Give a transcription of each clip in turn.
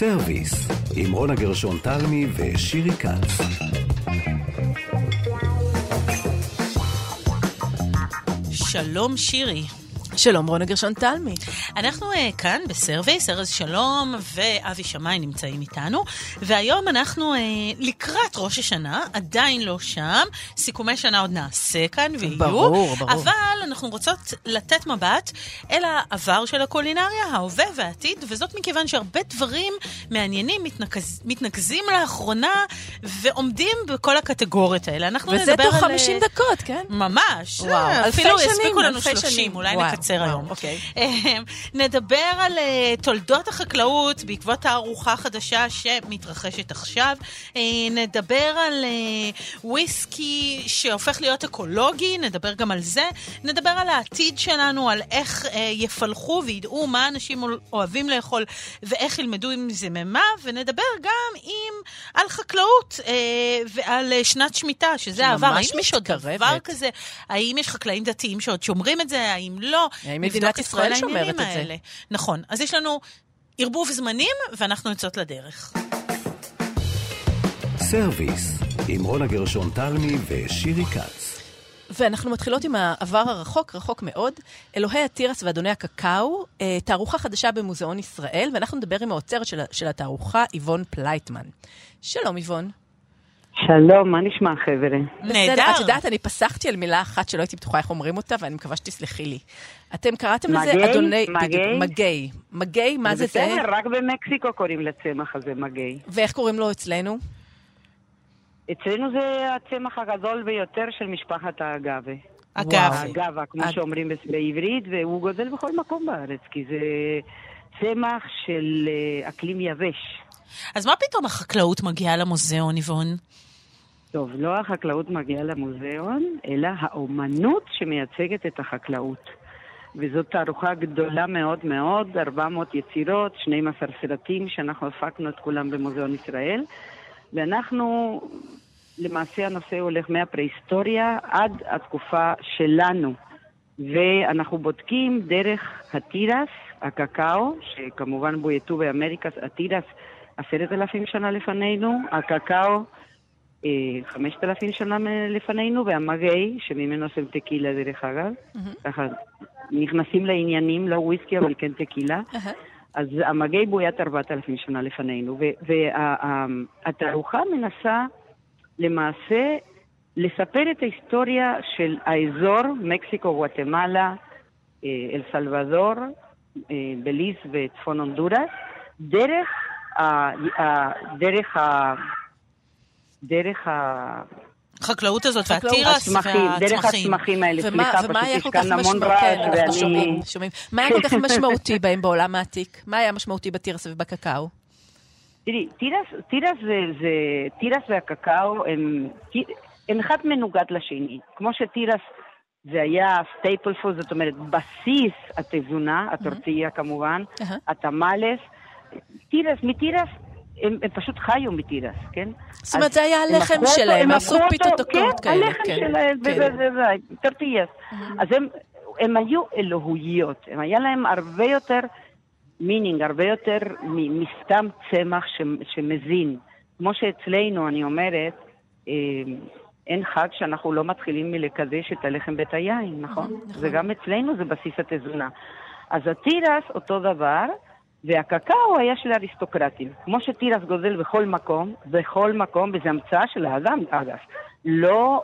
סרוויס, עם רונה גרשון תלמי ושירי כץ. שלום שירי. שלום רונה גרשון תלמי. אנחנו אה, כאן בסרוויס, ארז שלום ואבי שמאי נמצאים איתנו, והיום אנחנו אה, לקראת ראש השנה, עדיין לא שם, סיכומי שנה עוד נעשה כאן ויהיו, ברור, ברור. אבל אנחנו רוצות לתת מבט אל העבר של הקולינריה, ההווה והעתיד, וזאת מכיוון שהרבה דברים מעניינים מתנקז, מתנקזים לאחרונה ועומדים בכל הקטגוריות האלה. אנחנו וזה נדבר תוך על... 50 דקות, כן? ממש. וואו, אה, אלפי אפילו שנים, יספיקו לנו אלפי 30, שנים. אולי נקצר וואו, היום. אוקיי. אה, נדבר על אה, תולדות החקלאות בעקבות תערוכה חדשה שמתרחשת עכשיו. אה, נדבר על אה, וויסקי שהופך להיות אקולוגי, נדבר גם על זה. נדבר על העתיד שלנו, על איך יפלחו וידעו מה אנשים אוהבים לאכול ואיך ילמדו עם זה ממה, ונדבר גם עם, על חקלאות ועל שנת שמיטה, שזה העבר. האם יש עוד דבר. כזה? האם יש חקלאים דתיים שעוד שומרים את זה? האם לא? מדינת ישראל שומרת את זה? נכון. אז יש לנו ערבוב זמנים, ואנחנו יוצאות לדרך. סרוויס, עם רונה גרשון תלמי ושירי כץ. ואנחנו מתחילות עם העבר הרחוק, רחוק מאוד. אלוהי התירס ואדוני הקקאו, אה, תערוכה חדשה במוזיאון ישראל, ואנחנו נדבר עם האוצרת של, של התערוכה, איבון פלייטמן. שלום, איבון. שלום, מה נשמע חבר'ה? נהדר. את יודעת, אני פסחתי על מילה אחת שלא הייתי בטוחה איך אומרים אותה, ואני מקווה שתסלחי לי. אתם קראתם לזה? אדוני... maguey? maguey. maguey, מה זה זה? בסדר, רק במקסיקו קוראים לצמח הזה maguey. ואיך קוראים לו אצלנו? אצלנו זה הצמח הגדול ביותר של משפחת האגווה. אגב, האגווה, כמו אג- שאומרים בעברית, והוא גודל בכל מקום בארץ, כי זה צמח של אה, אקלים יבש. אז מה פתאום החקלאות מגיעה למוזיאון, איבון? טוב, לא החקלאות מגיעה למוזיאון, אלא האומנות שמייצגת את החקלאות. וזאת תערוכה גדולה מאוד מאוד, 400 יצירות, 12 סרטים שאנחנו הפקנו את כולם במוזיאון ישראל. ואנחנו, למעשה הנושא הולך מהפרה-היסטוריה עד התקופה שלנו. ואנחנו בודקים דרך התירס, הקקאו, שכמובן בויתו באמריקה, התירס עשרת אלפים שנה לפנינו, הקקאו אה, חמשת אלפים שנה לפנינו, והמגי, שממנו עושים טקילה דרך אגב, ככה נכנסים לעניינים, לא וויסקי אבל כן טקילה. אז המגי בוית ארבעת אלפים שנה לפנינו, והתערוכה מנסה למעשה לספר את ההיסטוריה של האזור, מקסיקו, גואטמלה, אה, אל סלבדור, אה, בליז וצפון הונדורס, דרך דרך ה... דרך ה... החקלאות הזאת והתירס הצמחים, דרך והצמחים. הצמחים האלה. סליחה, פשוט יש כאן המון? רעש, ואני... שומעים. מה היה כל כך משמעותי בהם בעולם העתיק? מה היה משמעותי בתירס ובקקאו? תראי, תירס, והקקאו הם, הם אחד מנוגד לשני. כמו שתירס זה היה staple food, זאת אומרת, בסיס התזונה, הטורטיה כמובן, אהה. תירס, מתירס, הם, הם פשוט חיו מתירס, כן? זאת אומרת, זה היה הלחם שלהם, הם עשו פיתות דקות כן, כאלה, הלחם כן, שלהם, כן. וזה, זה, זה, טורטיות. אז הם, הם היו אלוהויות, הם היה להם הרבה יותר meaning, הרבה יותר מסתם צמח ש- שמזין. כמו שאצלנו, אני אומרת, אה, אין חג שאנחנו לא מתחילים מלקדש את הלחם ואת היין, נכון? וגם אצלנו זה בסיס התזונה. אז התירס אותו דבר, והקקאו היה של האריסטוקרטים. כמו שתירס גדל בכל מקום, בכל מקום, וזו המצאה של האדם, אגב. לא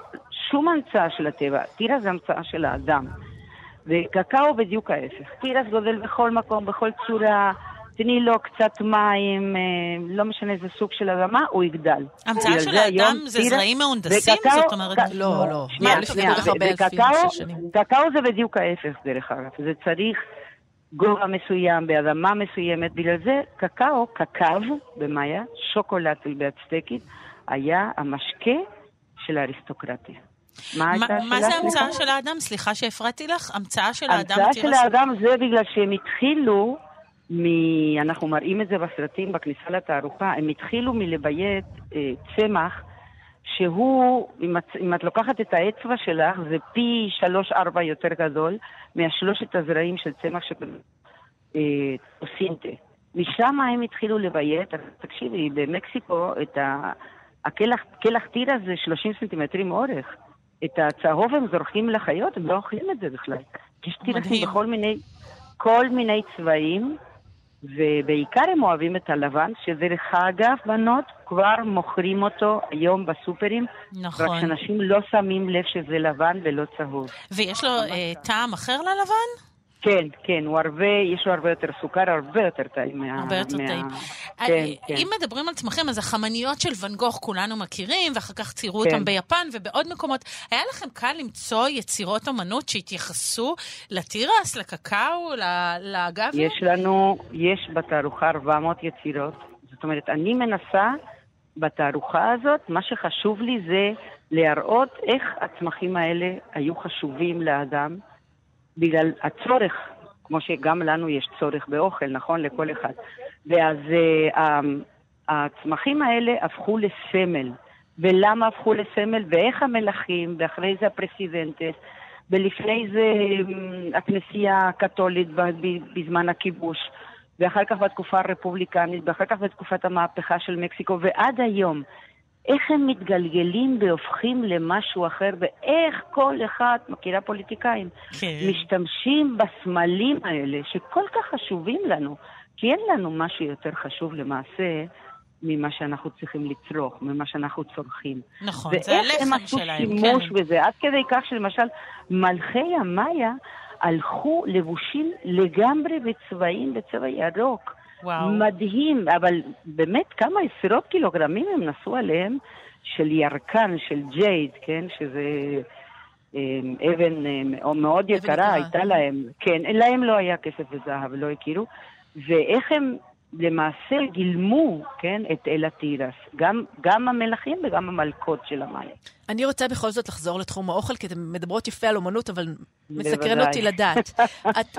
שום המצאה של הטבע, תירס זה המצאה של האדם. וקקאו בדיוק ההפך. תירס גודל בכל מקום, בכל צורה, תני לו קצת מים, אה, לא משנה איזה סוג של אדמה, הוא יגדל. המצאה של האדם זה זרעים מהונדסים? זאת אומרת... לא, לא. שנים. קקאו זה בדיוק ההפך, דרך אגב. זה צריך גובה מסוים, באדמה מסוימת. בגלל זה קקאו, קקאו במאיה, שוקולד באצטקית, היה המשקה של האריסטוקרטיה. מה מה- מה? זה המצאה? של האדם? סליחה שהפרעתי לך. המצאה של האדם המצאה של? האדם זה בגלל שהם התחילו, מ... אנחנו מראים את זה בסרטים בכניסה לתערוכה, הם התחילו מלביית אה, צמח שהוא, אם את, אם את לוקחת את האצבע שלך, זה פי שלוש-ארבע יותר גדול מהשלושת הזרעים של צמח ש... אה. משם הם התחילו לביית, תקשיבי, במקסיקו את ה... הכלח, כלח תירס זה 30 סנטימטרים אורך. את הצהוב הם זורקים לחיות, הם לא אוכלים את זה בכלל. יש תירסים בכל מיני, כל מיני צבעים, ובעיקר הם אוהבים את הלבן, שדרך אגב, בנות, כבר מוכרים אותו היום בסופרים. נכון. רק שאנשים לא שמים לב שזה לבן ולא צהוב. ויש לו אה, טעם אחר ללבן? כן, כן, הוא הרבה, יש לו הרבה יותר סוכר, הרבה יותר טעים. הרבה יותר מה... טעים. כן, אה, כן. אם מדברים על צמחים, אז החמניות של ואן גוך כולנו מכירים, ואחר כך ציירו כן. אותם ביפן ובעוד מקומות. היה לכם קל למצוא יצירות אומנות שהתייחסו לתירס, לקקאו, ל- לאגבי? יש לנו, יש בתערוכה 400 יצירות. זאת אומרת, אני מנסה בתערוכה הזאת, מה שחשוב לי זה להראות איך הצמחים האלה היו חשובים לאדם, בגלל הצורך, כמו שגם לנו יש צורך באוכל, נכון? לכל אחד. ואז uh, הצמחים האלה הפכו לסמל. ולמה הפכו לסמל, ואיך המלכים, ואחרי זה הפרסידנטס, ולפני זה אמ, הכנסייה הקתולית בזמן הכיבוש, ואחר כך בתקופה הרפובליקנית, ואחר כך בתקופת המהפכה של מקסיקו, ועד היום. איך הם מתגלגלים והופכים למשהו אחר, ואיך כל אחד, מכירה פוליטיקאים, כן. משתמשים בסמלים האלה, שכל כך חשובים לנו, כי אין לנו משהו יותר חשוב למעשה ממה שאנחנו צריכים לצרוך, ממה שאנחנו צורכים. נכון, זה ואיך הם הלחם עשו שלהם, שימוש כן. בזה, עד כדי כך שלמשל מלכי המאיה הלכו לבושים לגמרי בצבעים, בצבע ירוק. וואו. מדהים, אבל באמת כמה עשרות קילוגרמים הם נסעו עליהם של ירקן, של ג'ייד, כן? שזה אה, אבן אה, מאוד-. יקרה, הייתה להם, כן, להם לא היה כסף וזהב, לא הכירו, ואיך הם למעשה גילמו, כן, את אל התירס, גם, גם המלכים וגם המלכות של המים. אני רוצה בכל זאת לחזור לתחום האוכל, כי אתן מדברות יפה על אומנות, אבל מסקרן. אותי לדעת. את,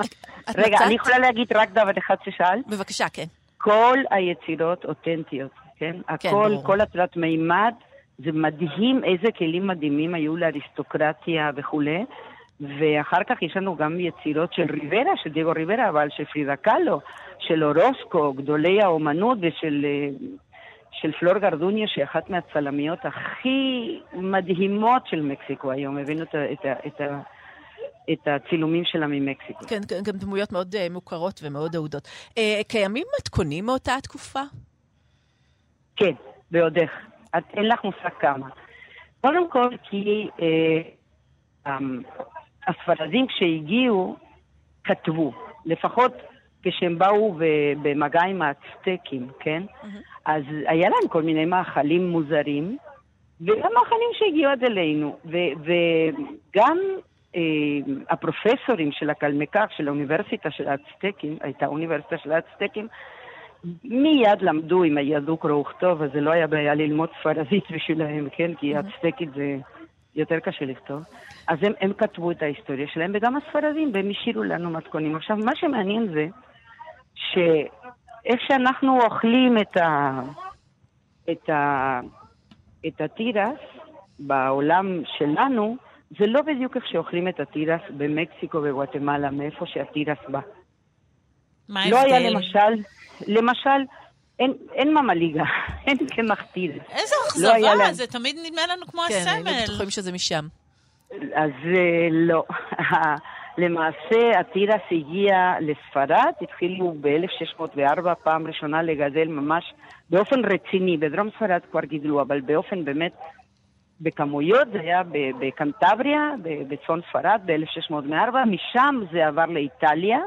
את רגע, מצאת- אני יכולה להגיד רק דבר אחד ששאלת? בבקשה, כן. כל היצירות אותנטיות, כן? כן, הכל, ברור. כל התלת מימד, זה מדהים איזה כלים מדהימים היו לאריסטוקרטיה וכולי. ואחר כך יש לנו גם יצירות של ריברה, של דייגו ריברה, אבל של פרידה קאלו, של אורוסקו, גדולי האומנות ושל אה, של פלור גרדוניה, שהיא אחת מהצלמיות הכי מדהימות של מקסיקו היום. הבאנו את, את, את, את הצילומים שלה ממקסיקו. כן, כן, גם דמויות מאוד uh, מוכרות ומאוד אהודות. Uh, קיימים מתכונים מאותה התקופה? כן, ועוד איך. את, אין לך מושג כמה. קודם כל, כי אמ, הספרדים כשהגיעו, כתבו. לפחות כשהם באו במגע עם האצטקים, כן? אז היה להם כל מיני מאכלים מוזרים, וגם מאכלים שהגיעו עד אלינו. ו- וגם אה, הפרופסורים של הקלמקח, של האוניברסיטה של האצטקים, הייתה אוניברסיטה של האצטקים, מיד למדו, אם ידעו קרוא וכתוב, אז זה לא היה בעיה ללמוד ספרדית בשבילהם, כן? כי הצטקית זה יותר קשה לכתוב. אז הם, הם כתבו את ההיסטוריה שלהם, וגם הספרדים, והם השאירו לנו מתכונים. עכשיו, מה שמעניין זה, שאיך שאנחנו אוכלים את, ה, את, ה, את התירס בעולם שלנו, זה לא בדיוק איך שאוכלים את התירס במקסיקו וגואטמלה, מאיפה שהתירס בא. מה לא היה ההבדל? למשל, למשל, אין, אין ממליגה, אין קמח תירס. איזה לא אכזבה, להם. זה תמיד נדמה לנו כמו כן, היינו הסמל. בטוחים שזה משם. אז אה, לא. למעשה התירס הגיע לספרד, התחילו ב-1604 פעם ראשונה לגדל ממש באופן רציני, בדרום ספרד כבר גידלו, אבל באופן באמת, בכמויות, זה היה ב- בקנטבריה, ב- בצפון ספרד, ב-1604, משם זה עבר לאיטליה.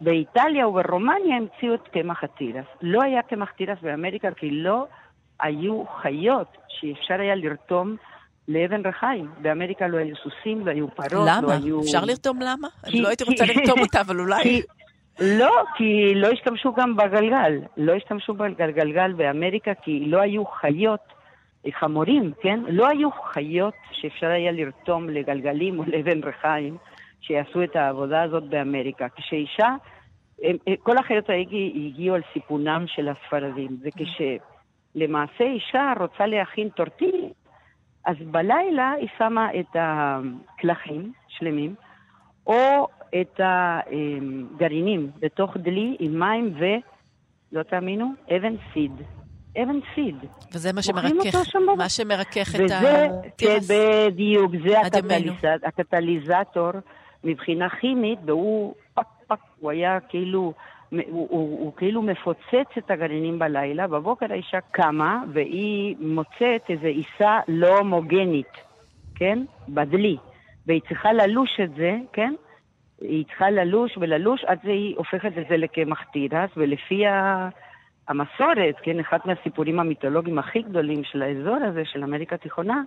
באיטליה וברומניה המציאו את קמח התירס. לא היה קמח תירס באמריקה כי לא היו חיות שאפשר היה לרתום לאבן רחיים. באמריקה לא היו סוסים, לא היו פרות, לא למה? היו... אפשר לרתום למה? אני כי- לא הייתי רוצה לרתום אותה, אבל אולי... כי, לא, כי לא השתמשו גם בגלגל. לא השתמשו בגלגל באמריקה כי לא היו חיות, חמורים, כן? לא היו חיות שאפשר היה לרתום לגלגלים או לאבן רחיים שיעשו את העבודה הזאת באמריקה. כשאישה, הם- כל החיות האלה הגיעו על סיפונם של הספרדים. וכשלמעשה אישה רוצה להכין טורטיליה, אז בלילה היא שמה את הקלחים שלמים, או את הגרעינים בתוך דלי עם מים לא תאמינו, אבן סיד. אבן סיד. וזה מה שמרכך, מה שמרכך את וזה, כן, התירס. בדיוק, זה עד ימינו. הקטליז- הקטליזטור מבחינה כימית, והוא פק פק, הוא היה כאילו, הוא, הוא, הוא כאילו מפוצץ את הגרעינים בלילה, בבוקר האישה קמה והיא מוצאת איזו עיסה לא הומוגנית, כן? בדלי, והיא צריכה ללוש את זה, כן? היא צריכה ללוש וללוש עד שהיא הופכת את זה לקמח תירס, ולפי ה... המסורת, כן, אחד מהסיפורים המיתולוגיים הכי גדולים של האזור הזה, של אמריקה התיכונה,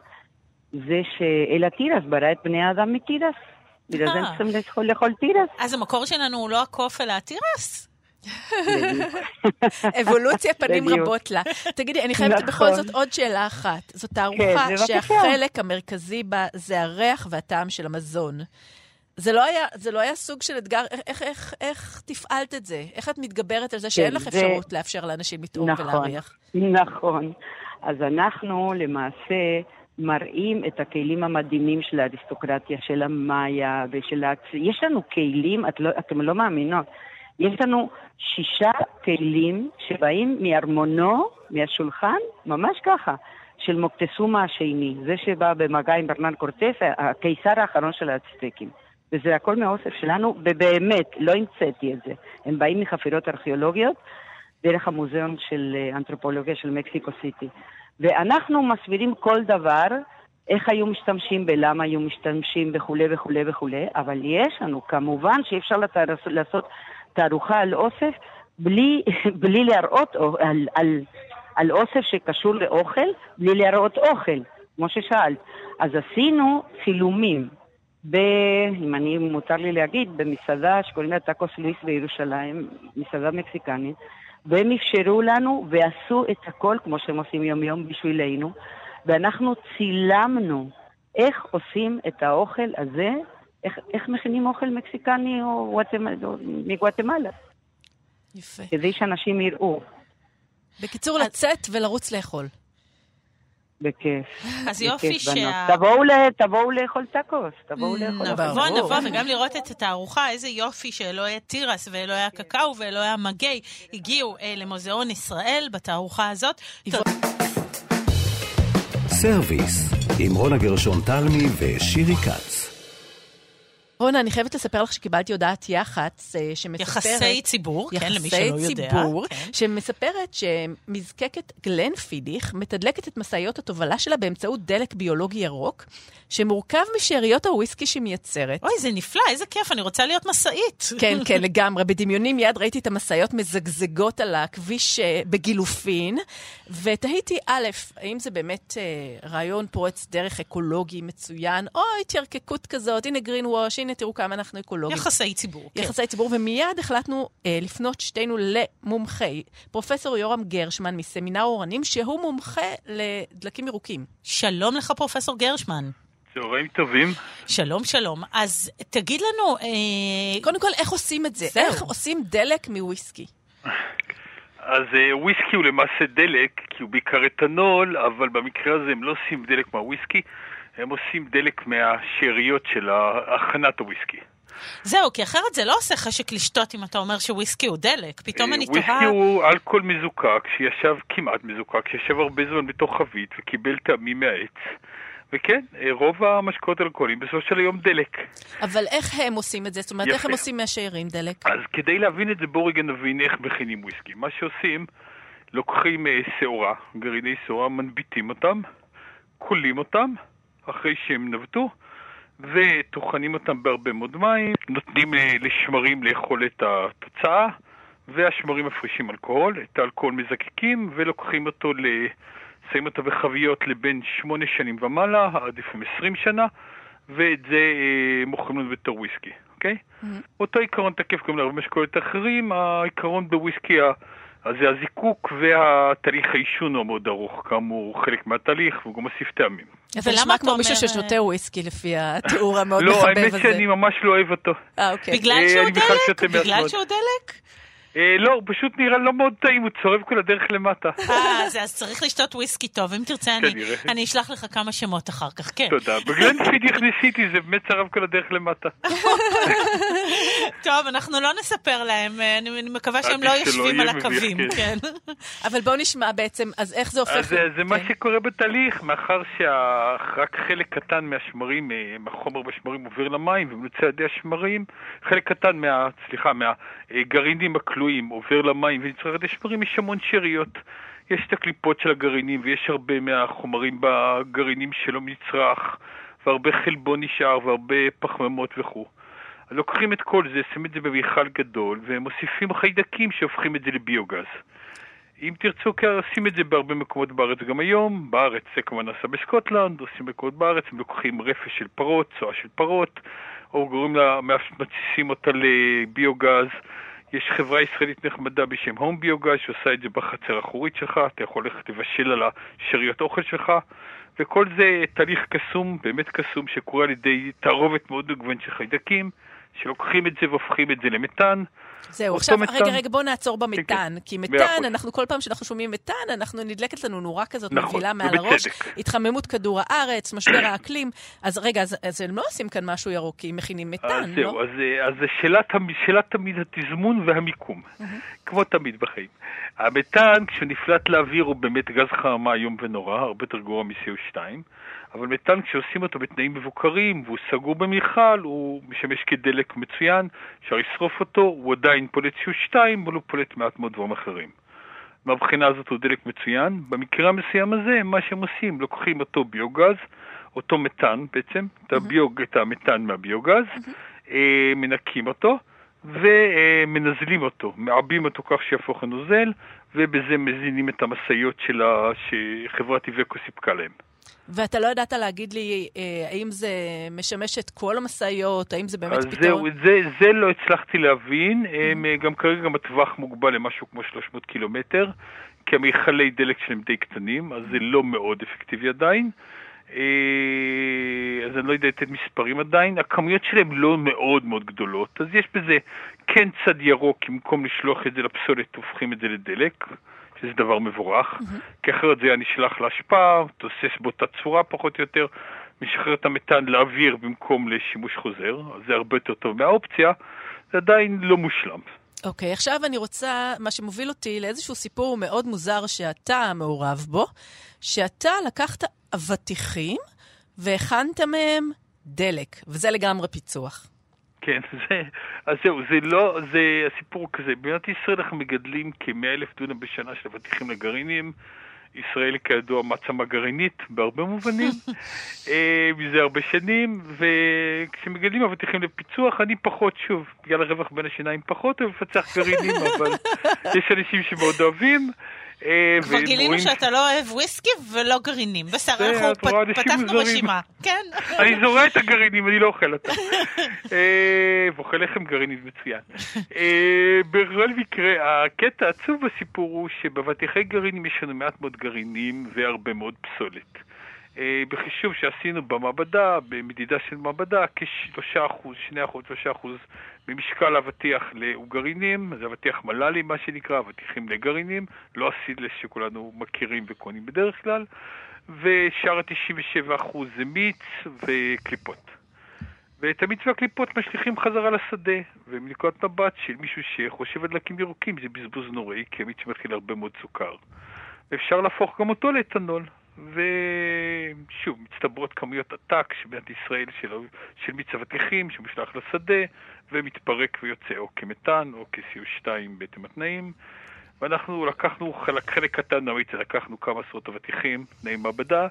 זה שאל התירס ברא את בני האדם מתירס. בגלל זה הם אה. צריכים לאכול, לאכול תירס. אז המקור שלנו הוא לא הקוף אלא התירס? אבולוציה פנים. רבות לה. תגידי, אני חייבת נכון. בכל זאת עוד שאלה אחת. זו תערוכה כן, בבקשה. שהחלק המרכזי בה זה הריח והטעם של המזון. זה לא היה, זה לא היה סוג של אתגר, איך, איך, איך, איך תפעלת את זה? איך את מתגברת על זה שאין לך כן, זה- אפשרות לאפשר לאנשים לטעום נכון, ולהריח? נכון. אז אנחנו למעשה מראים את הכלים המדהימים של האריסטוקרטיה, של המאיה ושל ה... יש לנו כלים, את לא, אתם לא מאמינות, יש לנו שישה כלים שבאים מארמונו, מהשולחן, ממש ככה, של מוקטסומה השני, זה שבא במגע עם ברנן קורטס, הקיסר האחרון של האצטקים. וזה הכל מהאוסף שלנו, ובאמת, לא המצאתי את זה. הם באים מחפירות ארכיאולוגיות, דרך המוזיאון של אה, אנתרופולוגיה של מקסיקו סיטי. ואנחנו מסבירים כל דבר, איך היו משתמשים, בלמה היו משתמשים וכולי וכולי וכולי, אבל יש לנו, כמובן שאי אפשר לעשות תערוכה על אוסף בלי, בלי להראות או- על, על, על אוסף שקשור לאוכל, בלי להראות אוכל, כמו ששאלת. אז עשינו צילומים. ב... אם אני, מותר לי להגיד, במסעדה שקוראים לה טאקוס לואיס בירושלים, מסעדה מקסיקנית, והם אפשרו לנו ועשו את הכל, כמו שהם עושים יום-יום בשבילנו, ואנחנו צילמנו איך עושים את האוכל הזה, איך, איך מכינים אוכל מקסיקני או, גואטמ- או מגואטמלה, יפה. כדי שאנשים יראו. בקיצור, לצאת ולרוץ לאכול. בכיף. אז יופי. שה... תבואו, ל... תבואו לאכול טאקוס, תבואו לאכול. נבוא, ברור. נבוא, וגם לראות את התערוכה, איזה יופי שאלוהי התירס ואלוהי הקקאו ואלוהי המגי הגיעו אה, למוזיאון ישראל בתערוכה הזאת. תודה. סרוויס, עם רונה גרשון תלמי ושירי כץ. רונה, אני חייבת לספר לך שקיבלתי הודעת יח"צ אה, שמספרת... יחסי ציבור, כן, למי יחסי שלא יודע. ציבור, כן. שמספרת שמזקקת Glenfiddich מתדלקת את משאיות התובלה שלה באמצעות דלק ביולוגי ירוק, שמורכב משאריות הוויסקי שהיא מייצרת. אוי, זה נפלא, איזה כיף, אני רוצה להיות משאית. כן, כן, לגמרי. בדמיוני מיד ראיתי את המשאיות מזגזגות על הכביש אה, בגילופין, ותהיתי, א', האם זה באמת אה, רעיון פורץ דרך אקולוגי מצוין, או התיירקקות כזאת, הנה גרין ווש, הנה תראו כמה אנחנו אקולוגיים. יחסי ציבור, כן. יחסי ציבור, ומיד החלטנו אה, לפנות שתינו למומחי, פרופסור יורם גרשמן מסמינר אורנים, שהוא מומחה לדלקים ירוקים. שלום לך, פרופסור גרשמן. צהריים טובים. שלום, שלום. אז תגיד לנו, אה, קודם כל, איך עושים את זה? זהו. איך עושים דלק מוויסקי? אז אה, וויסקי הוא למעשה דלק, כי הוא בעיקר אתנול, אבל במקרה הזה הם לא עושים דלק מהוויסקי, הם עושים דלק מהשאריות של הכנת הוויסקי. זהו, כי אחרת זה לא עושה חשק לשתות אם אתה אומר שוויסקי הוא דלק. פתאום אה, אני וויסקי תוהה... הוא אלכוהול מזוקק, שישב כמעט מזוקק, שישב הרבה זמן בתוך חבית וקיבל טעמים מהעץ. וכן, אה, רוב המשקאות האלכוהוליים בסופו של היום דלק. אבל איך הם עושים את זה? זאת אומרת, איך יפה. הם עושים מהשאירים דלק? אז כדי להבין את זה, בואו רגע נבין איך מכינים וויסקי. מה שעושים, לוקחים אה, שעורה, גרעיני שעורה, מנביטים אותם, כולים אותם, אחרי שהם נבטו, וטוחנים אותם בהרבה מאוד מים, נותנים אה, לשמרים לאכול את התוצאה, והשמרים מפרישים אלכוהול, את האלכוהול מזקקים, ולוקחים אותו. שמים אותו בחביות לבין שמונה שנים ומעלה, עד לפעמים עשרים שנה, ואת זה אה, מוכרים לנו בתור וויסקי, אוקיי? אותו עיקרון תקף גם להרבה משקולות אחרים, העיקרון בוויסקי ה- אז זה הזיקוק והתהליך העישון הוא מאוד ארוך, כאמור, הוא חלק מהתהליך והוא גם מוסיף טעמים. זה ולמה נשמע אתה כמו מישהו אומר, ששותה וויסקי לפי התיאור המאוד לא, מחבב האמת הזה. שאני ממש לא אוהב אותו. אה, אוקיי. בגלל אה, שהוא דלק? בגלל. שהוא דלק? אה, לא, הוא פשוט נראה לא מאוד טעים, הוא צורב כל הדרך למטה. אה, אז, אז צריך לשתות וויסקי טוב. אם תרצה, אני. אני אשלח לך כמה שמות אחר כך, כן. תודה. בגלנפיד ניסיתי, זה באמת צרב כל הדרך למטה. טוב, אנחנו לא נספר להם, אה, אני, אני מקווה שהם לא יושבים על הקווים, כן. אבל בואו נשמע בעצם, אז איך זה הופך... אז זה, מה כן. שקורה בתהליך, מאחר שרק חלק קטן מהשמרים, אה, מהחומר בשמרים עובר למים ומנוצל על ידי השמרים, חלק קטן מה... סליחה, מהגרעינים הכלואים עובר למים ונצרך על ידי שמרים, יש המון שאריות. יש את הקליפות של הגרעינים ויש הרבה מהחומרים בגרעינים שלא נצרך, והרבה חלבון נשאר והרבה פחמימות וכו'. לוקחים את כל זה, שמים את זה במיכל גדול, ומוסיפים חיידקים שהופכים את זה לביוגז. אם תרצו, כן, עושים את זה בהרבה מקומות בארץ גם היום. בארץ זה כמובן נעשה בסקוטלנד, עושים מקומות בארץ, הם לוקחים רפש של פרות, צואה של פרות, או גורמים לה, מתסיסים אותה לביוגז. יש חברה ישראלית נחמדה בשם הום ביוגז שעושה את זה בחצר האחורית שלך, אתה יכול ללכת לבשל על השאריות אוכל שלך, וכל זה תהליך קסום, באמת קסום, שקורה על ידי תערובת מאוד מגוונת של חיידקים, שלוקחים את זה והופכים את זה למתאן. זהו, עכשיו, מתאן. רגע, רגע, בואו נעצור כן, במתאן. כן. כי מאה מתאן, אחוז. אנחנו כל פעם שאנחנו שומעים מתאן, אנחנו נדלקת לנו נורה כזאת נכון, מבהילה מעל הראש. ובצדק. התחממות כדור הארץ, משבר האקלים. אז רגע, אז, אז הם לא עושים כאן משהו ירוק, כי הם מכינים מתאן, אז זהו, לא? אז, אה, אז זה שאלת, שאלת תמיד התזמון והמיקום, כמו תמיד בחיים. המתאן, כשהוא נפלט לאוויר, הוא באמת גז חממה איום ונורא, הרבה יותר גרוע מ-CO2, אבל מתאן, כשעושים אותו בתנאים מבוקרים, והוא סגור במיכל, הוא משמש כדלק מצוין, אפשר לשרוף אותו, הוא עדיין פולט CO2, אבל הוא פולט מעט מאוד דברים אחרים. מהבחינה הזאת הוא דלק מצוין. במקרה המסוים הזה, מה שהם עושים, לוקחים אותו ביוגז, אותו מתאן בעצם, את, הביוג, את המתאן מהביוגז, אה, מנקים אותו ומנזלים אותו, מעבים אותו כך שיהפוך לנוזל, ובזה מזינים את המשאיות של שחברת איבקו סיפקה להם. ואתה לא ידעת להגיד לי אה, האם זה משמש את כל המשאיות, האם זה באמת אז פתרון? זהו, זה, זה לא הצלחתי להבין, אה, גם כרגע גם הטווח מוגבל למשהו כמו 300 קילומטר, כי המכלי דלק שלהם די קטנים, אז זה לא מאוד אפקטיבי עדיין. אה, אז אני לא יודע לתת מספרים עדיין, הכמויות שלהם לא מאוד מאוד גדולות, אז יש בזה כן צד ירוק, במקום לשלוח את זה לפסולת, הופכים את זה לדלק, שזה דבר מבורך, כי אחרת זה היה נשלח להשפעה, תוסס באותה צורה פחות או יותר, משחרר את המתאן לאוויר במקום לשימוש חוזר, אז זה הרבה יותר טוב מהאופציה, זה עדיין לא מושלם. אוקיי, עכשיו אני רוצה, מה שמוביל אותי לאיזשהו סיפור מאוד מוזר שאתה מעורב בו, שאתה לקחת אבטיחים והכנת מהם דלק, וזה לגמרי פיצוח. כן, זה, אז זהו, זה לא, זה, הסיפור כזה, במדינת ישראל אנחנו מגדלים כ-100 אלף דונם בשנה של אבטיחים לגרעינים. ישראל כידוע מעצמה גרעינית בהרבה מובנים, אה, מזה הרבה שנים, וכשמגדלים אבטיחים לפיצוח, אני פחות, שוב, בגלל הרווח בין השיניים פחות אוהב לפצח גרעינים, אבל יש אנשים שמאוד אוהבים. אה, כבר גילינו שאתה לא אוהב וויסקי ולא גרעינים. בסדר, אנחנו פתחנו. רשימה. כן. אני זורע את הגרעינים, אני לא אוכל אותם. אה, ואוכל לחם גרעינית מצוין. אה, בכל מקרה, הקטע העצוב בסיפור הוא שבאבטיחי גרעינים יש לנו מעט מאוד גרעינים והרבה מאוד פסולת. אה, בחישוב שעשינו במעבדה, במדידה של מעבדה, כ-3%, 2%, 3% ממשקל אבטיח לגרעינים, זה אבטיח מל"לי מה שנקרא, אבטיחים לגרעינים, לא הסידלס שכולנו מכירים וקונים בדרך כלל, ושאר ה-97% זה מיץ וקליפות. ואת המיץ והקליפות משליכים חזרה לשדה, ומנקודת מבט של מישהו שחושב על דלקים ירוקים זה בזבוז נוראי, כי המיץ מכיל הרבה מאוד סוכר. אפשר להפוך גם אותו לאתנול. ושוב, מצטברות כמויות עתק שבמדינת ישראל של, של מיץ אבטיחים שמושלך לשדה ומתפרק ויוצא או כמתאן או כ-CO2 בהתאם התנאים. ואנחנו לקחנו חלק, חלק קטן מהמיץ, לקחנו כמה עשרות אבטיחים, תנאי מעבדה,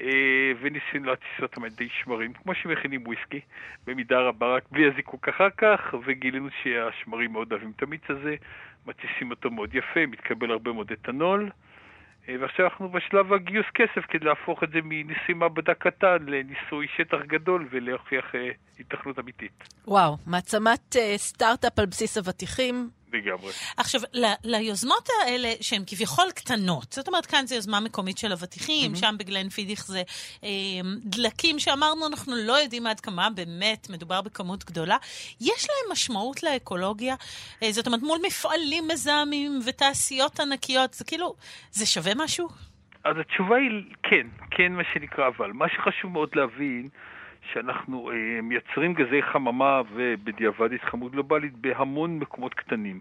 אה, וניסינו להטיס אותם על ידי שמרים, כמו שמכינים וויסקי, במידה רבה רק בלי הזיקוק אחר כך, וגילינו שהשמרים מאוד אוהבים את המיץ הזה, מתסיסים אותו מאוד יפה, מתקבל הרבה מאוד אתנול. אה, ועכשיו אנחנו בשלב הגיוס כסף כדי להפוך את זה מניסוי מעבדה קטן לניסוי שטח גדול ולהוכיח אה, התכנות אמיתית. וואו, מעצמת אה, סטארט-אפ על בסיס אבטיחים, לגמרי. עכשיו, ל- ליוזמות האלה, שהן כביכול קטנות, זאת אומרת, כאן זו יוזמה מקומית של אבטיחים, שם בגלן פידיך זה אה, דלקים שאמרנו, אנחנו לא יודעים עד כמה באמת מדובר בכמות גדולה. יש להם משמעות לאקולוגיה? אה, זאת אומרת, מול מפעלים מזהמים ותעשיות ענקיות, זה כאילו, זה שווה משהו? אז התשובה היא כן, כן מה שנקרא אבל. מה שחשוב מאוד להבין, שאנחנו אה, מייצרים גזי חממה ובדיעבד התחממות גלובלית בהמון מקומות קטנים.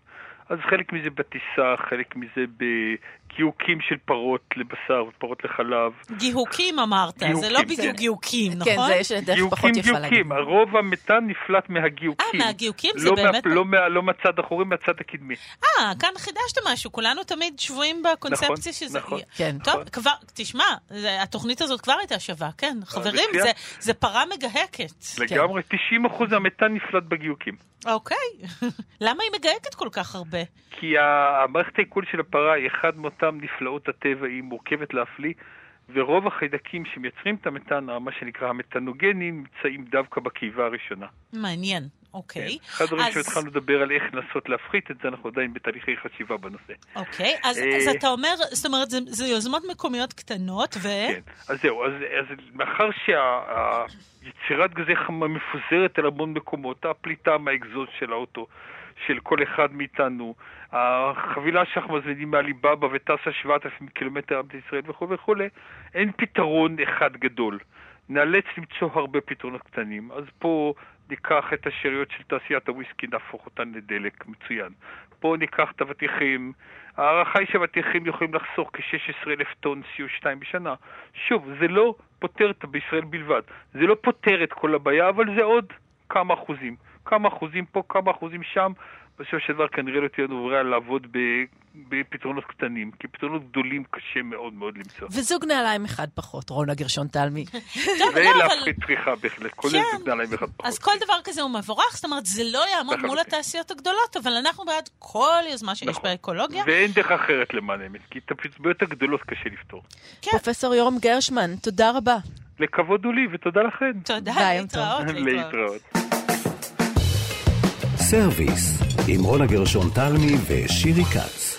אז חלק מזה בטיסה, חלק מזה בגיהוקים של פרות לבשר ופרות לחלב. גיהוקים אמרת, זה לא גיהוקים. בדיוק גיהוקים, כן, נכון? זה יש דרך גיהוקים, פחות יפה להגיד. גיהוקים. הרוב המתאן נפלט מהגיהוקים. אה, מהגיהוקים? זה לא באמת- מה, לא, מה, לא מהצד האחורי, מהצד הקדמי. אה, כאן חידשת משהו, כולנו תמיד שבויים בקונספציה נכון, שזה... נכון. כן. טוב, נכון. כבר, תשמע, זה, התוכנית הזאת כבר הייתה שווה, כן. חברים, מצוין. זה, זה פרה מגהקת. לגמרי, 90% מהמתאן נפלט בגיהוקים. אוקיי. למה היא מגהקת כל כך הרבה? כי ה- המערכת העיכול של הפרה היא אחד מאותן נפלאות הטבע, היא מורכבת להפליא, ורוב החיידקים שמייצרים את המתאן, מה שנקרא המתנוגנים, נמצאים דווקא בקיבה הראשונה. מעניין, אוקיי. כן. אחד הדברים אז- שהתחלנו לדבר על איך לנסות להפחית את זה, אנחנו עדיין בתהליכי חשיבה בנושא. אוקיי, אז, אה, אז אתה אומר, זאת אומרת, זה, זה יוזמות מקומיות קטנות, ו... כן, אז זהו, אז, אז מאחר שהיצירת גזי חממה מפוזרת על המון מקומות, הפליטה מהאגזוז של האוטו, של כל אחד מאיתנו, החבילה שאנחנו מזמינים מעליבאבא וטסה 7,000 קילומטר עד ישראל וכו' וכו', אין פתרון אחד גדול. נאלץ למצוא הרבה פתרונות קטנים. אז פה ניקח את השאריות של תעשיית הוויסקי, נהפוך אותן לדלק מצוין. פה ניקח את האבטיחים, ההערכה היא שהאבטיחים יכולים לחסוך כ-16 אלף טון CO2 בשנה. שוב, זה לא פותר בישראל בלבד. זה לא פותר את כל הבעיה, אבל זה עוד כמה אחוזים. כמה אחוזים פה, כמה אחוזים שם. בסופו של דבר כנראה לא תהיה לנו ברירה לעבוד ב- בפתרונות קטנים, כי פתרונות גדולים קשה מאוד מאוד למצוא. וזוג נעליים אחד פחות, רונה גרשון תלמי. טוב, לא. ולהפחית צריכה בהחלט, כולל כן. זוג נעליים אחד פחות. אז כל דבר כזה הוא מבורך, זאת אומרת, זה לא יעמוד מול. התעשיות הגדולות, אבל אנחנו בעד כל יוזמה שיש נכון. באקולוגיה. ואין דרך אחרת למען האמת, כי את הבעיות הגדולות קשה לפתור. כן. פרופסור יורם גרשמן, תודה רבה. לכבוד הוא לי ותודה לכם. תודה. להתראות. להתראות. סרוויס, עם רונה גרשון תלמי ושירי כץ.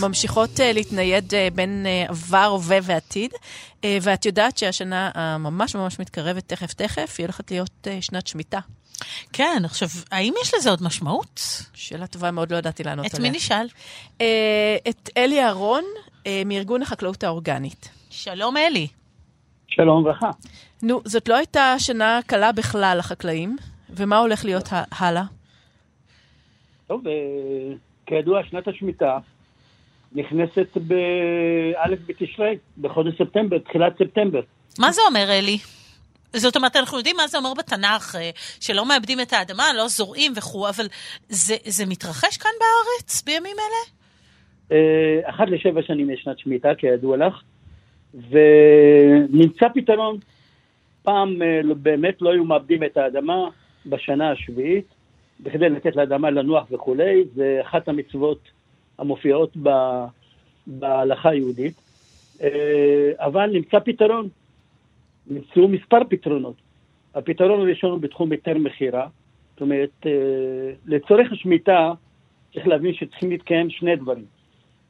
ממשיכות אה, להתנייד אה, בין אה, עבר, הווה ועתיד, אה, ואת יודעת שהשנה הממש ממש מתקרבת תכף תכף, היא הולכת להיות אה, שנת שמיטה. כן, עכשיו, האם יש לזה עוד משמעות? שאלה טובה מאוד, לא ידעתי לענות את עליה. מי נשאל? אה, את אלי אהרון, אה, מארגון החקלאות האורגנית. שלום, אלי. שלום וברכה. נו, זאת לא הייתה שנה קלה בכלל לחקלאים, ומה הולך להיות ה- הלאה? טוב, אה, כידוע, שנת השמיטה נכנסת באלף בתשרי, בחודש ספטמבר, תחילת ספטמבר. מה זה אומר, אלי? זאת אומרת, אנחנו יודעים מה זה אומר בתנ"ך, אה, שלא מאבדים את האדמה, לא זורעים וכו', אבל זה, זה מתרחש כאן בארץ בימים אלה? אה, אחת לשבע שנים יש שנת שמיטה, כידוע לך, ונמצא פתרון. פעם לא- באמת לא היו מאבדים את האדמה בשנה השביעית, בכדי לתת לאדמה לנוח וכולי, זה אחת המצוות המופיעות ב- בהלכה היהודית, אה, אבל נמצא פתרון. נמצאו מספר פתרונות. הפתרון הראשון הוא בתחום היתר מכירה, זאת אומרת, אה, לצורך השמיטה צריך להבין שצריכים להתקיים שני דברים.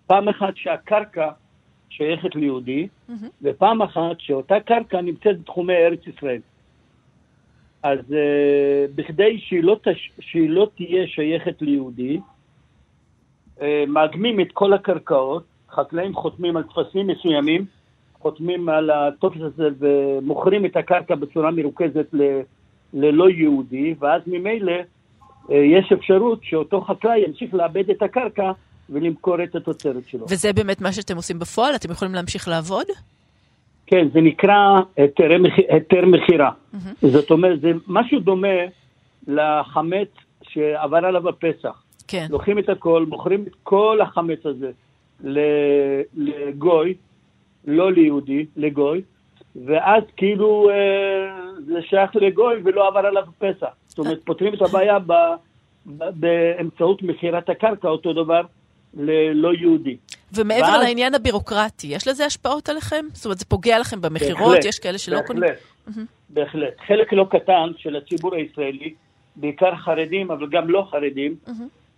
פעם אחת שהקרקע שייכת ליהודי, ופעם אחת שאותה קרקע נמצאת בתחומי ארץ ישראל. אז uh, בכדי שהיא לא, תש... שהיא לא תהיה שייכת ליהודי, uh, מאגמים את כל הקרקעות, חקלאים חותמים על טפסים מסוימים, חותמים על הטופס הזה ומוכרים את הקרקע בצורה מרוכזת ל... ללא יהודי, ואז ממילא uh, יש אפשרות שאותו חקלאי ימשיך לאבד את הקרקע ולמכור את התוצרת שלו. וזה באמת מה שאתם עושים בפועל? אתם יכולים להמשיך לעבוד? כן, זה נקרא היתרי מח- היתר מכירה. זאת אומרת, זה משהו דומה לחמץ שעבר עליו הפסח. כן. לוקחים את הכל, מוכרים את כל החמץ הזה לגוי, לא ליהודי, לגוי, ואז כאילו אה, זה שייך לגוי ולא עבר עליו פסח. זאת אומרת, פותרים את הבעיה ב- ב- באמצעות מכירת הקרקע, אותו דבר ללא יהודי. ומעבר ואז- לעניין הבירוקרטי, יש לזה השפעות עליכם? זאת אומרת, זה פוגע לכם במכירות? בהחלט, יש כאלה שלא קונים? בהחלט, בהחלט. חלק לא קטן של הציבור הישראלי, בעיקר חרדים, אבל גם לא חרדים,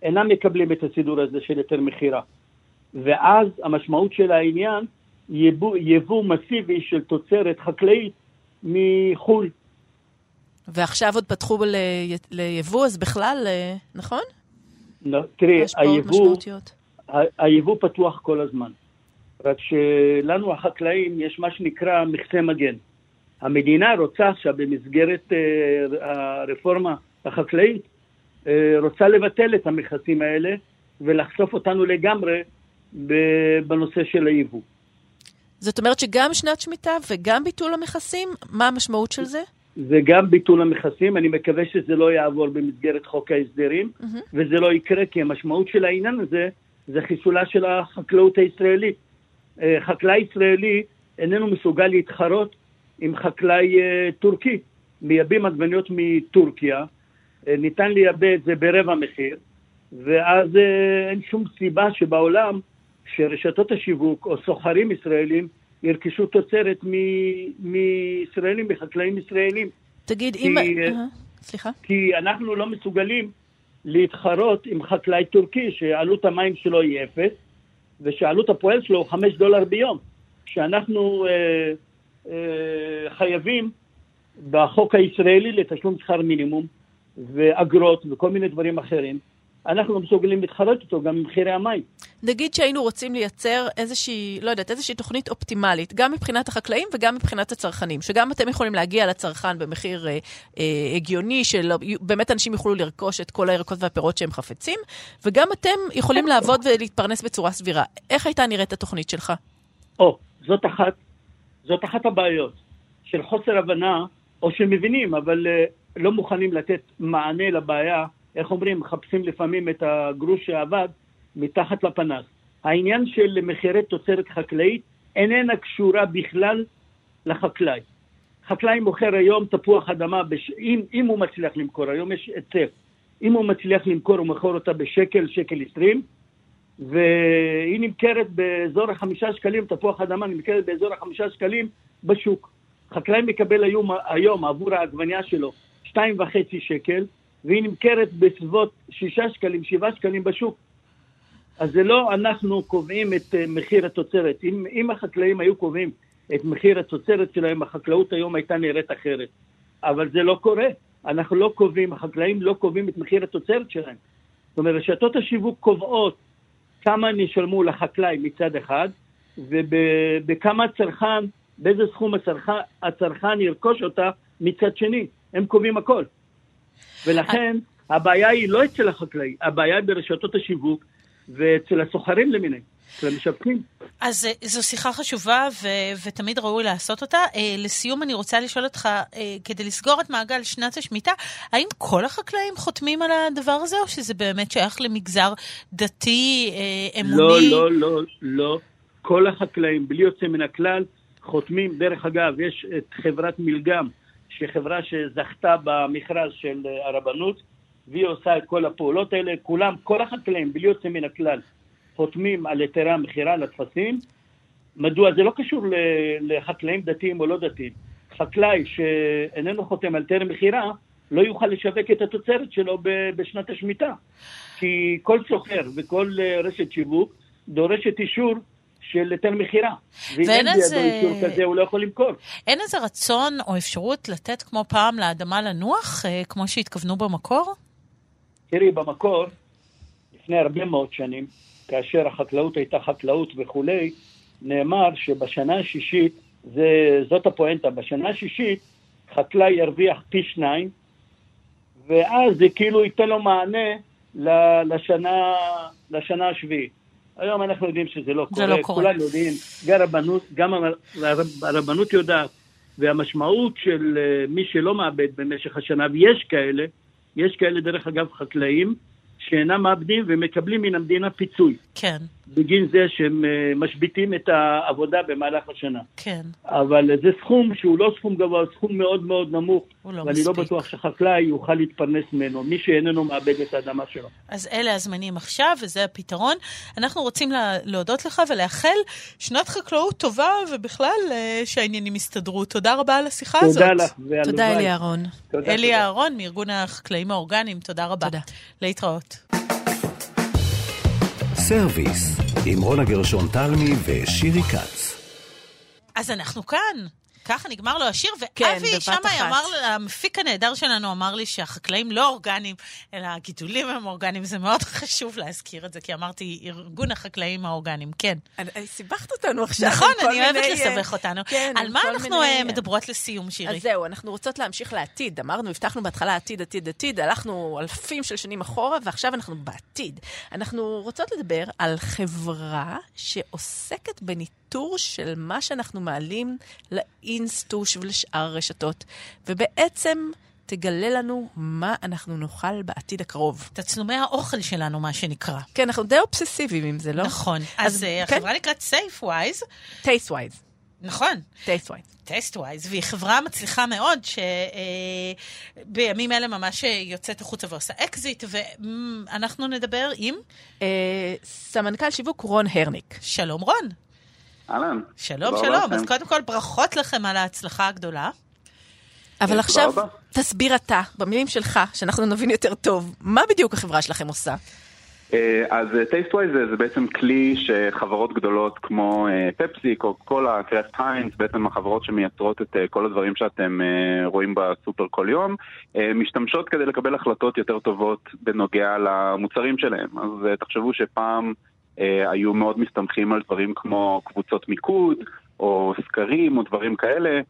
אינם מקבלים את הסידור הזה של היתר מכירה. ואז המשמעות של העניין, יבוא, יבוא מסיבי של תוצרת חקלאית מחו"ל. ועכשיו עוד פתחו ל... ליבוא, אז בכלל, אה, נכון? לא, תראי, היבוא, היבוא פתוח כל הזמן. רק שלנו החקלאים יש מה שנקרא מכסה מגן. המדינה רוצה עכשיו במסגרת uh, הרפורמה החקלאית, uh, רוצה לבטל את המכסים האלה ולחשוף אותנו לגמרי בנושא של היבוא. זאת אומרת שגם שנת שמיטה וגם ביטול המכסים, מה המשמעות של זה? זה גם ביטול המכסים, אני מקווה שזה לא יעבור במסגרת חוק ההסדרים, mm-hmm. וזה לא יקרה, כי המשמעות של העניין הזה זה חיסולה של החקלאות הישראלית. אה, חקלאי ישראלי איננו מסוגל להתחרות עם חקלאי אה, טורקי. מייבאים עגבניות מטורקיה, אה, ניתן לייבא את זה ברבע מחיר, ואז אין שום סיבה שבעולם שרשתות השיווק או סוחרים ישראלים ירכשו תוצרת מישראלים, מחקלאים ישראלים. תגיד, אם... סליחה? כי אנחנו לא מסוגלים להתחרות עם חקלאי טורקי שעלות המים שלו היא אפס, ושעלות הפועל שלו הוא חמש דולר ביום. שאנחנו אה, אה, חייבים בחוק הישראלי לתשלום שכר מינימום ואגרות וכל מיני דברים אחרים, אנחנו מסוגלים להתחרט אותו גם במחירי המים. נגיד שהיינו רוצים לייצר איזושהי, לא יודעת, איזושהי תוכנית אופטימלית, גם מבחינת החקלאים וגם מבחינת הצרכנים, שגם אתם יכולים להגיע לצרכן במחיר אה, אה, הגיוני, שבאמת אנשים יוכלו לרכוש את כל הירקות והפירות שהם חפצים, וגם אתם יכולים לעבוד ולהתפרנס בצורה סבירה. איך הייתה נראית התוכנית שלך? או, זאת אחת, זאת אחת הבעיות של חוסר הבנה, או שמבינים, אבל אה, לא מוכנים לתת מענה לבעיה איך אומרים, מחפשים לפעמים את הגרוש שעבד מתחת לפנס. העניין של מחירי תוצרת חקלאית איננה קשורה בכלל לחקלאי. חקלאי מוכר היום תפוח אדמה, בש... אם, אם הוא מצליח למכור, היום יש היצף, אם הוא מצליח למכור, הוא מוכר אותה בשקל, שקל עשרים, והיא נמכרת באזור החמישה שקלים, תפוח אדמה נמכרת באזור החמישה שקלים בשוק. חקלאי מקבל היום, היום עבור העגבניה שלו שתיים וחצי שקל, והיא נמכרת בסביבות שישה שקלים, שבעה שקלים בשוק. אז זה לא אנחנו קובעים את אה, מחיר התוצרת. אם, אם החקלאים היו קובעים את מחיר התוצרת שלהם, החקלאות היום הייתה נראית אחרת. אבל זה לא קורה. אנחנו לא קובעים, החקלאים לא קובעים את מחיר התוצרת שלהם. זאת אומרת, רשתות השיווק קובעות כמה הם ישלמו לחקלאי מצד אחד, ובכמה הצרכן, באיזה סכום הצרכן, הצרכן ירכוש אותה מצד שני. הם קובעים הכל. ולכן הבעיה היא לא אצל החקלאי, הבעיה היא ברשתות השיווק ואצל הסוחרים למיניהם. אז אה, זו שיחה חשובה ו- ותמיד ראוי לעשות אותה. אה, לסיום אני רוצה לשאול אותך, אה, כדי לסגור את מעגל שנת השמיטה, האם כל החקלאים חותמים על הדבר הזה, או שזה באמת שייך למגזר דתי, אה, אמוני? לא, לא, לא, לא. כל החקלאים, בלי יוצא מן הכלל, חותמים. דרך אגב, יש את חברת מלגם, שהיא חברה שזכתה במכרז של אה, הרבנות, והיא עושה את כל הפעולות האלה. כולם, כל החקלאים, בלי יוצא מן הכלל, חותמים על היתרי המכירה לטפסים. מדוע? זה לא קשור לחקלאים דתיים או לא דתיים. חקלאי שאיננו חותם על היתר מכירה, לא יוכל לשווק את התוצרת שלו בשנת השמיטה. כי כל סוחר וכל אה, רשת שיווק דורשת אישור של היתר מכירה. ואם אין בידו אישור כזה, הוא לא יכול למכור. אין איזה רצון או אפשרות לתת כמו פעם לאדמה לנוח, אה, כמו שהתכוונו במקור? תראי, במקור, לפני הרבה מאוד שנים, כאשר החקלאות הייתה חקלאות וכולי, נאמר שבשנה השישית, זה, זאת הפואנטה, בשנה השישית חקלאי ירוויח פי שניים, ואז זה כאילו ייתן לו מענה לשנה, לשנה השביעית. היום אנחנו יודעים שזה לא קורה, לא קורה. כולנו יודעים, גם הרבנות, גם הרבנות יודעת, והמשמעות של אה, מי שלא מאבד במשך השנה, ויש כאלה, יש כאלה דרך אגב חקלאים, שאינם מאבדים ומקבלים מן המדינה פיצוי. כן. בגין זה שהם אה, משביתים את העבודה במהלך השנה. כן. אבל זה סכום שהוא לא סכום גבוה, סכום מאוד מאוד נמוך. הוא לא ואני מספיק. לא בטוח שחקלאי יוכל להתפרנס ממנו, מי שאיננו מאבד את האדמה שלו. אז אלה הזמנים עכשיו, וזה הפתרון. אנחנו רוצים לה, להודות לך ולאחל שנת חקלאות טובה, ובכלל אה, שהעניינים יסתדרו. תודה רבה על השיחה הזאת. תודה לך, והלוואי. תודה, אלי אהרון. תודה, אלי תודה. אהרון מארגון החקלאים האורגניים, תודה רבה. תודה. להתראות. סרוויס, עם רונה גרשון תלמי ושירי כץ. אז אנחנו כאן. ככה נגמר לו השיר, כן, ואבי בבת שמאי. אמר, המפיק הנהדר שלנו אמר לי שהחקלאים לא אורגניים, אלא הגידולים הם אורגניים. זה מאוד חשוב להזכיר את זה, כי אמרתי, ארגון החקלאים האורגניים, כן. אני- סיבכת אותנו עכשיו. נכון, אני אוהבת מיני, אה, לסבך אותנו. כן, על מה אנחנו מיני, אה, אה, מדברות לסיום, שירי? אז זהו, אנחנו רוצות להמשיך לעתיד. אמרנו, הבטחנו בהתחלה עתיד, עתיד, עתיד, הלכנו אלפים של שנים אחורה, ועכשיו אנחנו בעתיד. אנחנו רוצות לדבר על חברה שעוסקת בניטור של מה שאנחנו מעלים לאינסטוש ולשאר הרשתות, ובעצם תגלה לנו מה אנחנו נאכל בעתיד הקרוב. תצלומי האוכל שלנו, מה שנקרא. כן, אנחנו די אובססיביים עם זה, לא? נכון. אז אז אה, כן. החברה נקראת Tastewise, wise. נכון. wise. Tastewise, והיא חברה מצליחה מאוד, שבימים אלה ממש יוצאת החוצה ועושה אקזיט, ואנחנו נדבר עם אה, סמנכ"ל שיווק רון הרניק. שלום רון. אהלן. שלום, שלום. רבה אז לכם. קודם כל, ברכות לכם על ההצלחה הגדולה. אבל עכשיו, רבה. תסביר אתה, במילים שלך, שאנחנו נבין יותר טוב, מה בדיוק החברה שלכם עושה? אה, אז טייסטווייז זה, זה בעצם כלי שחברות גדולות כמו אה, פפסי, קוקה קולה, קרפט היינס, בעצם החברות שמייצרות את אה, כל הדברים שאתם אה, רואים בסופר כל יום, אה, משתמשות כדי לקבל החלטות יותר טובות בנוגע למוצרים שלהם. אז אה, תחשבו שפעם אה, היו מאוד מסתמכים על דברים כמו קבוצות מיקוד, או סקרים, או דברים כאלה.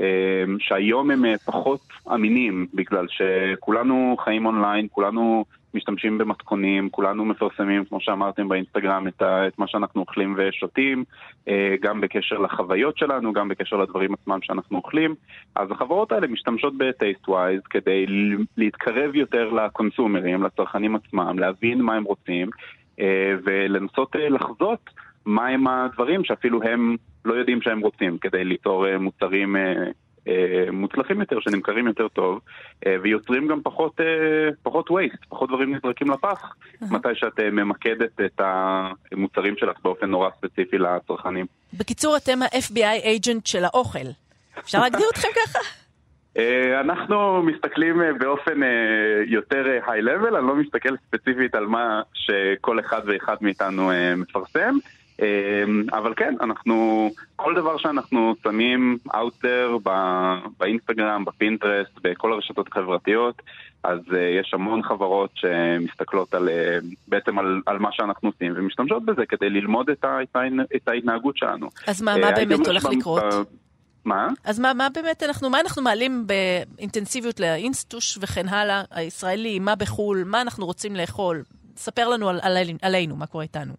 אה, שהיום הם אה, פחות אמינים, בגלל שכולנו חיים אונליין, כולנו משתמשים במתכונים, כולנו מפרסמים, כמו שאמרתם באינסטגרם, את, את מה שאנחנו אוכלים ושותים, אה, גם בקשר לחוויות שלנו, גם בקשר לדברים עצמם שאנחנו אוכלים. אז החברות האלה משתמשות ב-TasteWise כדי להתקרב יותר לקונסומרים, לצרכנים עצמם, להבין מה הם רוצים, אה, ולנסות אה, לחזות מהם הדברים שאפילו הם לא יודעים שהם רוצים, כדי ליצור אה, מוצרים אה, אה, מוצלחים יותר, שנמכרים יותר טוב, אה, ויוצרים גם פחות, אה, פחות waste, פחות דברים נזרקים לפח, מתי שאת אה, ממקדת את המוצרים שלך באופן נורא ספציפי לצרכנים. בקיצור, אתם ה-FBI agent של האוכל. אפשר להגדיר אתכם ככה? אה, אנחנו מסתכלים אה, באופן אה, יותר high-level, אני לא מסתכל ספציפית על מה שכל אחד ואחד מאיתנו מפרסם, אבל כן, אנחנו, כל דבר שאנחנו שמים out there באינסטגרם, בפינטרסט, בכל הרשתות החברתיות, אז יש המון חברות שמסתכלות על, בעצם על, על מה שאנחנו עושים ומשתמשות בזה כדי ללמוד את, ההתנהגות שלנו. אז מה, מה באמת הולך לקרות? מה? אז מה, מה באמת אנחנו, מה אנחנו מעלים באינטנסיביות לאינסטוש וכן הלאה, הישראלי, מה בחו"ל, מה אנחנו רוצים לאכול? ספר לנו על, על, עלינו, מה קורה איתנו.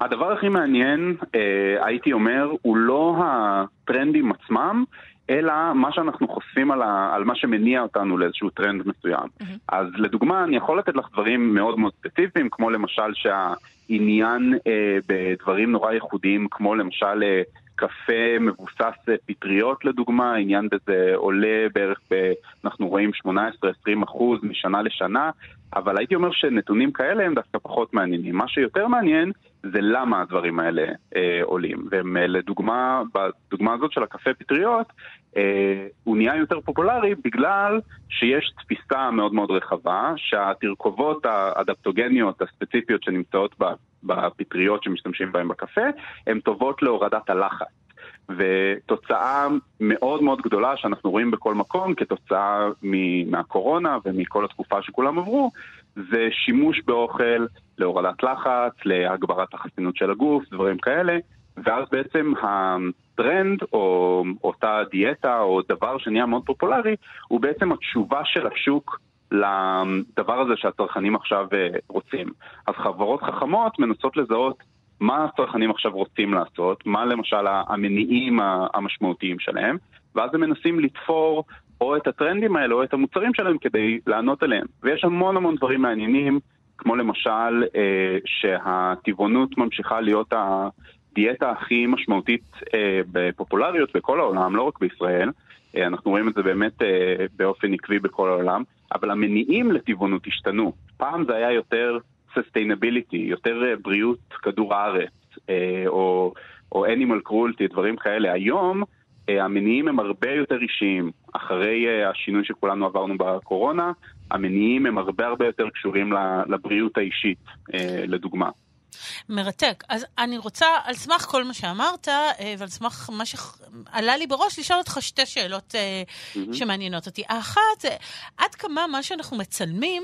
הדבר הכי מעניין, אה, הייתי אומר, הוא לא הטרנדים עצמם, אלא מה שאנחנו חושפים על, ה, על מה שמניע אותנו לאיזשהו טרנד מסוים. אז לדוגמה, אני יכול לתת לך דברים מאוד מאוד ספציפיים, כמו למשל שהעניין אה, בדברים נורא ייחודיים, כמו למשל אה, קפה מבוסס אה, פטריות לדוגמה, העניין בזה עולה בערך, ב, אנחנו רואים 18-20 אחוז משנה לשנה, אבל הייתי אומר שנתונים כאלה הם דווקא פחות מעניינים. מה שיותר מעניין זה למה הדברים האלה אה, עולים. ולדוגמה, בדוגמה הזאת של הקפה פטריות, אה, הוא נהיה יותר פופולרי בגלל שיש תפיסה מאוד מאוד רחבה שהתרכובות האדפטוגניות הספציפיות שנמצאות ב- בפטריות שמשתמשים בהן בקפה, הן טובות להורדת הלחץ. ותוצאה מאוד מאוד גדולה שאנחנו רואים בכל מקום כתוצאה מהקורונה ומכל התקופה שכולם עברו, זה שימוש באוכל להורדת לחץ, להגברת החסינות של הגוף, דברים כאלה, ואז בעצם הטרנד או אותה דיאטה או דבר שנהיה מאוד פופולרי, הוא בעצם התשובה של השוק לדבר הזה שהצרכנים עכשיו אה, רוצים. אז חברות חכמות מנסות לזהות מה הצרכנים עכשיו רוצים לעשות, מה למשל המניעים המשמעותיים שלהם, ואז הם מנסים לתפור או את הטרנדים האלה או את המוצרים שלהם כדי לענות עליהם. ויש המון המון דברים מעניינים, כמו למשל אה, שהטבעונות ממשיכה להיות הדיאטה הכי משמעותית אה, בפופולריות בכל העולם, לא רק בישראל. אה, אנחנו רואים את זה באמת אה, באופן עקבי בכל העולם, אבל המניעים לטבעונות השתנו. פעם זה היה יותר sustainability, יותר אה, בריאות כדור הארץ, או, או animal cruelty, דברים כאלה. היום המניעים הם הרבה יותר אישיים. אחרי השינוי שכולנו עברנו בקורונה, המניעים הם הרבה הרבה יותר קשורים לבריאות האישית, לדוגמה. מרתק. אז אני רוצה, על סמך כל מה שאמרת, אה, ועל סמך מה שעלה לי בראש, לשאול אותך שתי שאלות mm-hmm. שמעניינות אותי. האחת, עד כמה מה שאנחנו מצלמים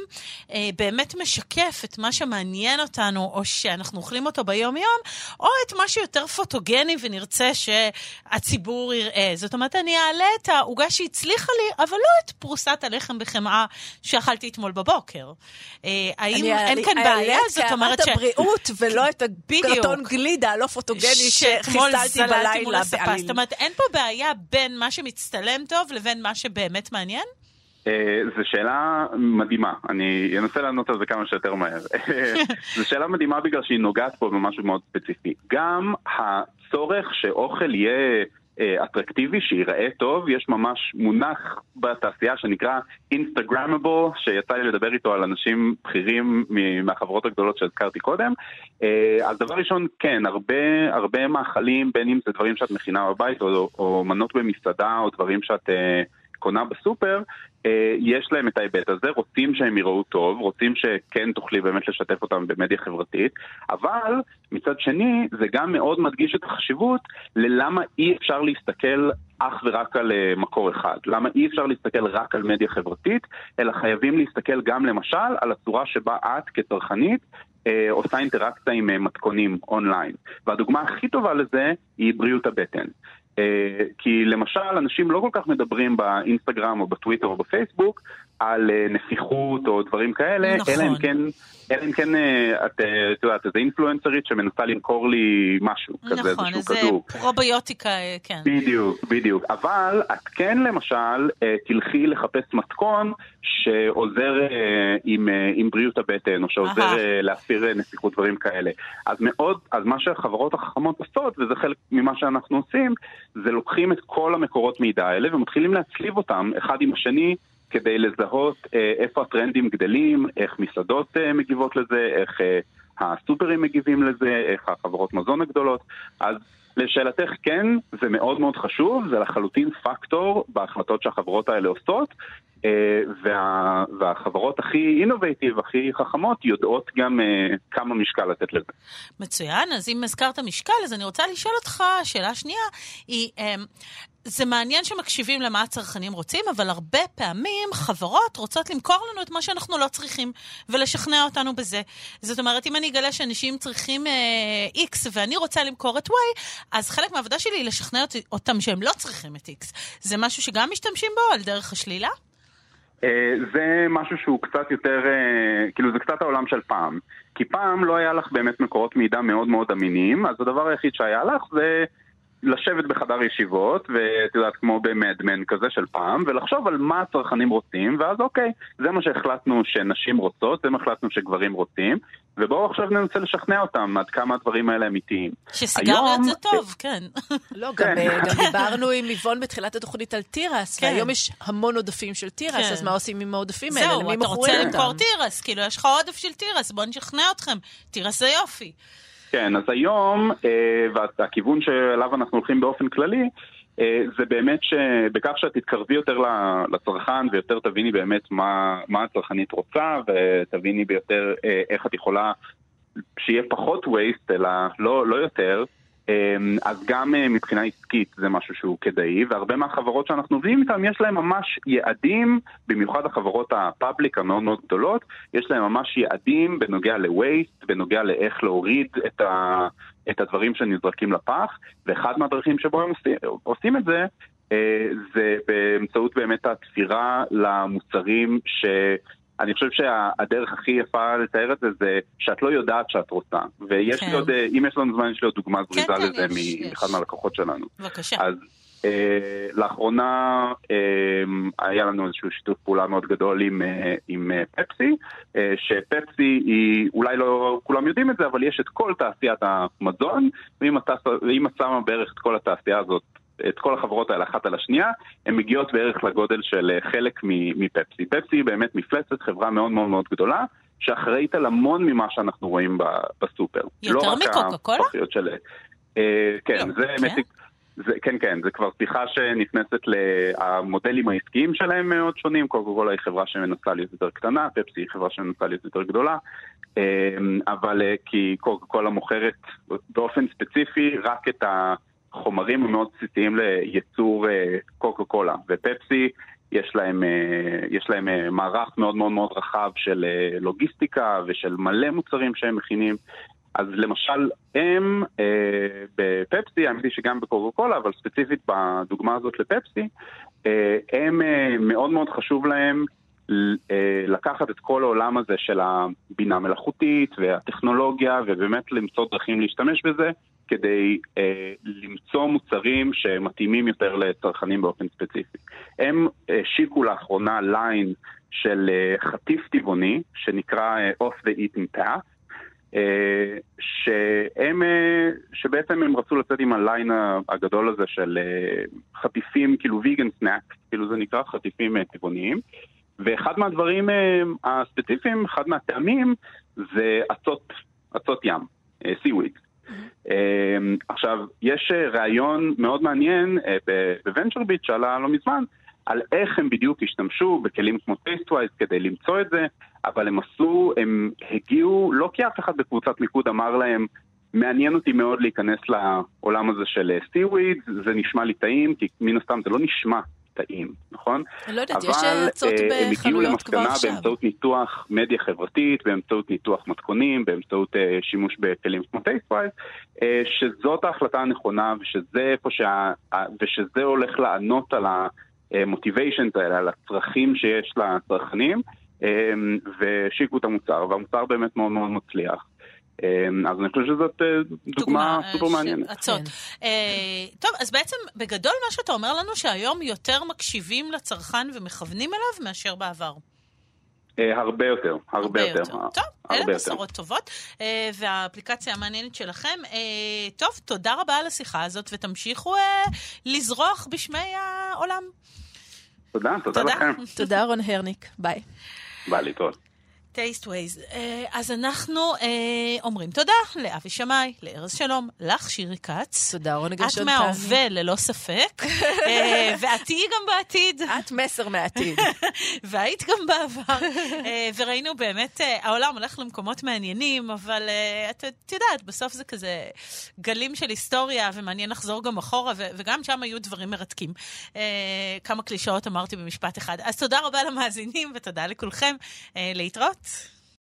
אה, באמת משקף את מה שמעניין אותנו, או שאנחנו אוכלים אותו ביום-יום, או את מה שיותר פוטוגני ונרצה שהציבור יראה. זאת אומרת, אני אעלה את העוגה שהצליחה לי, אבל לא את פרוסת הלחם בחמאה שאכלתי אתמול בבוקר. האם אין כאן בעיה? זאת אומרת ש... הבריאות ולא את הקרטון גלידה הלא פוטוגני שחיסלתי בלילה בעליל. זאת אומרת, אין פה בעיה בין מה שמצטלם טוב לבין מה שבאמת מעניין? אה, זו שאלה מדהימה, אני אנסה לענות על זה כמה שיותר מהר. זו שאלה מדהימה בגלל שהיא נוגעת פה במשהו מאוד ספציפי. גם הצורך שאוכל יהיה אטרקטיבי, שייראה טוב, יש ממש מונח בתעשייה שנקרא אינסטגרמבו, שיצא לי לדבר איתו על אנשים בכירים מהחברות הגדולות שהזכרתי קודם. אה, אז דבר ראשון, כן, הרבה, הרבה מאכלים, בין אם זה דברים שאת מכינה בבית או, או מנות במסעדה או דברים שאת... קונה בסופר, אה, יש להם את ההיבט הזה, רוצים שהם יראו טוב, רוצים שכן תוכלי באמת לשתף אותם במדיה חברתית, אבל מצד שני זה גם מאוד מדגיש את החשיבות ללמה אי אפשר להסתכל אך ורק על אה, מקור אחד. למה אי אפשר להסתכל רק על מדיה חברתית, אלא חייבים להסתכל גם למשל על הצורה שבה את כצרכנית אה, עושה אינטראקציה עם מתכונים אונליין. והדוגמה הכי טובה לזה היא בריאות הבטן. אה, כי למשל, אנשים לא כל כך מדברים באינסטגרם או בטוויטר או בפייסבוק על אה, נסיכות או דברים כאלה, נכון. אלא אם כן... אלא אם כן אה, את, את יודעת, איזה אינפלואנסרית שמנסה למכור לי משהו נכון, כזה, איזשהו כדור. נכון, איזה פרוביוטיקה, כן. בדיוק, בדיוק. אבל את כן למשל תלכי לחפש מתכון שעוזר עם, עם בריאות הבטן, או שעוזר להסיר נסיכות, דברים כאלה. אז מאוד, אז מה שהחברות החכמות עושות, וזה חלק ממה שאנחנו עושים, זה לוקחים את כל המקורות מידע האלה ומתחילים להצליב אותם אחד עם השני כדי לזהות אה, איפה הטרנדים גדלים, איך מסעדות אה, מגיבות לזה, איך אה, הסופרים מגיבים לזה, איך החברות מזון הגדולות. אז לשאלתך, כן, זה מאוד מאוד חשוב, זה לחלוטין פקטור בהחלטות שהחברות האלה עושות, וה, והחברות הכי אינובייטיב, הכי חכמות, יודעות גם uh, כמה משקל לתת לזה. מצוין, אז אם הזכרת משקל, אז אני רוצה לשאול אותך, שאלה שנייה, היא, um, זה מעניין שמקשיבים למה הצרכנים רוצים, אבל הרבה פעמים חברות רוצות למכור לנו את מה שאנחנו לא צריכים, ולשכנע אותנו בזה. זאת אומרת, אם אני אגלה שאנשים צריכים uh, X ואני רוצה למכור את Y, אז חלק מהעבודה שלי היא לשכנע אותם שהם לא צריכים את X. זה משהו שגם משתמשים בו על דרך השלילה? אה, זה משהו שהוא קצת יותר, אה, כאילו זה קצת העולם של פעם. כי פעם לא היה לך באמת מקורות מידע מאוד מאוד אמינים, אז הדבר היחיד שהיה לך זה לשבת בחדר ישיבות, ואת יודעת, כמו במדמן כזה של פעם, ולחשוב על מה הצרכנים רוצים, ואז אוקיי, זה מה שהחלטנו שנשים רוצות, זה מה שהחלטנו שגברים רוצים, ובואו עכשיו ננסה לשכנע אותם עד כמה הדברים האלה אמיתיים. שסיגריות זה טוב, כן. לא, גם, כן. גם דיברנו עם איבון בתחילת התוכנית על תירס, כן. והיום יש המון עודפים של תירס, כן. אז מה עושים עם העודפים האלה? זהו, אתה רוצה למכור תירס, כאילו יש לך עודף של תירס, בוא נשכנע אתכם, תירס זה יופי. כן, אז היום, אה, והכיוון שאליו אנחנו הולכים באופן כללי, אה, זה באמת שבכך שאת תתקרבי יותר לצרכן ויותר תביני באמת מה, מה הצרכנית רוצה ותביני ביותר אה, איך את יכולה שיהיה פחות waste אלא לא, לא יותר, אז גם אה, מבחינה עסקית זה משהו שהוא כדאי, והרבה מהחברות שאנחנו עובדים איתן יש להן ממש יעדים, במיוחד החברות הפאבליק המאוד מאוד גדולות, יש להן ממש יעדים בנוגע ל-waste, בנוגע לאיך להוריד את, ה, את הדברים שנזרקים לפח, ואחד מהדרכים שבו הם עושים, עושים את זה, אה, זה באמצעות באמת התפירה למוצרים ש... אני חושב שהדרך הכי יפה לתאר את זה זה שאת לא יודעת שאת רוצה. ויש כן. לי עוד, אה, אם יש לנו זמן, יש לי עוד דוגמה זריזה כן, כן, לזה מאחד. מהלקוחות שלנו. בבקשה. אז אה, לאחרונה אה, היה לנו איזשהו שיתוף פעולה מאוד גדול עם, אה, עם אה, פפסי, אה, שפפסי היא, אולי לא כולם יודעים את זה, אבל יש את כל תעשיית המזון, ואם את שמה בערך את כל התעשייה הזאת את כל החברות האלה אחת על השנייה, הן מגיעות בערך לגודל של אה, חלק מפפסי. פפסי היא באמת מפלצת, חברה מאוד מאוד מאוד גדולה, שאחראית על המון ממה שאנחנו רואים בסופר. יותר לא מקוקה קולה? של... אה, כן, לא, זה כן? זה, כן, כן, זה כבר שיחה שנכנסת למודלים העסקיים שלהם מאוד שונים, קוקה קולה היא חברה שמנסה להיות יותר קטנה, פפסי היא חברה שמנסה להיות יותר גדולה, אמ, אבל אה, כי קוקה קולה מוכרת באופן ספציפי רק את החומרים המאוד בסיסיים לייצור אה, קוקה קולה, ופפסי יש להם, אה, יש להם מערך מאוד מאוד מאוד רחב של לוגיסטיקה ושל מלא מוצרים שהם מכינים. אז למשל, הם אה, בפפסי, האמת היא שגם בקוקה קולה, אבל ספציפית בדוגמה הזאת לפפסי, אה, הם אה, מאוד מאוד חשוב להם אה, לקחת את כל העולם הזה של הבינה מלאכותית והטכנולוגיה, ובאמת למצוא דרכים להשתמש בזה, כדי אה, למצוא מוצרים שמתאימים יותר לצרכנים באופן ספציפי. הם השיקו אה, לאחרונה ליין של אה, חטיף טבעוני, שנקרא אה, Off the Eaten Path, אה, שהם, אה, שבעצם הם רצו לצאת עם הליין הגדול הזה של אה, חטיפים, כאילו vegan snacks, כאילו זה נקרא חטיפים טבעוניים. ואחד מהדברים הספציפיים, אחד מהטעמים, זה אצות, אצות ים, seaweed. Mm-hmm. עכשיו, יש ראיון מאוד מעניין ב VentureBeat שעלה לא מזמן, על איך הם בדיוק השתמשו בכלים כמו Tastewise כדי למצוא את זה, אבל הם עשו, הם הגיעו, לא כי אף אחד בקבוצת מיקוד אמר להם, מעניין אותי מאוד להיכנס לעולם הזה של seaweed, זה נשמע לי טעים, כי מן הסתם זה לא נשמע טעים, נכון? אני לא יודעת, יש אצות בחנויות כבר עכשיו. אבל הם הגיעו למסקנה באמצעות ניתוח מדיה חברתית, באמצעות ניתוח מתכונים, באמצעות אה, שימוש בכלים כמו Tastewise, אה, שזאת ההחלטה הנכונה ושזה איפה שה... ושזה הולך לענות על. ה motivations האלה, על הצרכים שיש לצרכנים, והשיקו את המוצר, והמוצר באמת מאוד מאוד מצליח. אמ, אז אני חושב שזאת אה, דוגמה סופר מעניינת. אצות. כן. אה, טוב, אז בעצם בגדול מה שאתה אומר לנו שהיום יותר מקשיבים לצרכן ומכוונים אליו מאשר בעבר. אה, הרבה יותר, הרבה יותר. טוב, אלה בשורות טובות. והאפליקציה המעניינת שלכם. טוב, תודה רבה על השיחה הזאת, ותמשיכו לזרוח בשמי העולם. תודה, תודה לכם. תודה, רון הרניק. ביי. ביי, להתראות. Tastewise. אה, אז אנחנו אה, אומרים תודה לאבי שמאי, לארז שלום, לך שירי כץ. תודה, רוני גרשון. את מההווה ללא ספק, אה, ואת תהיי גם בעתיד. את מסר מהעתיד. והיית גם בעבר. וראינו באמת, העולם הולך למקומות מעניינים, אבל את, את יודעת, בסוף זה כזה גלים של היסטוריה, ומעניין לחזור גם אחורה, וגם שם היו דברים מרתקים. כמה קלישאות אמרתי במשפט אחד. אז תודה רבה למאזינים, ותודה לכולכם. להתראות. out.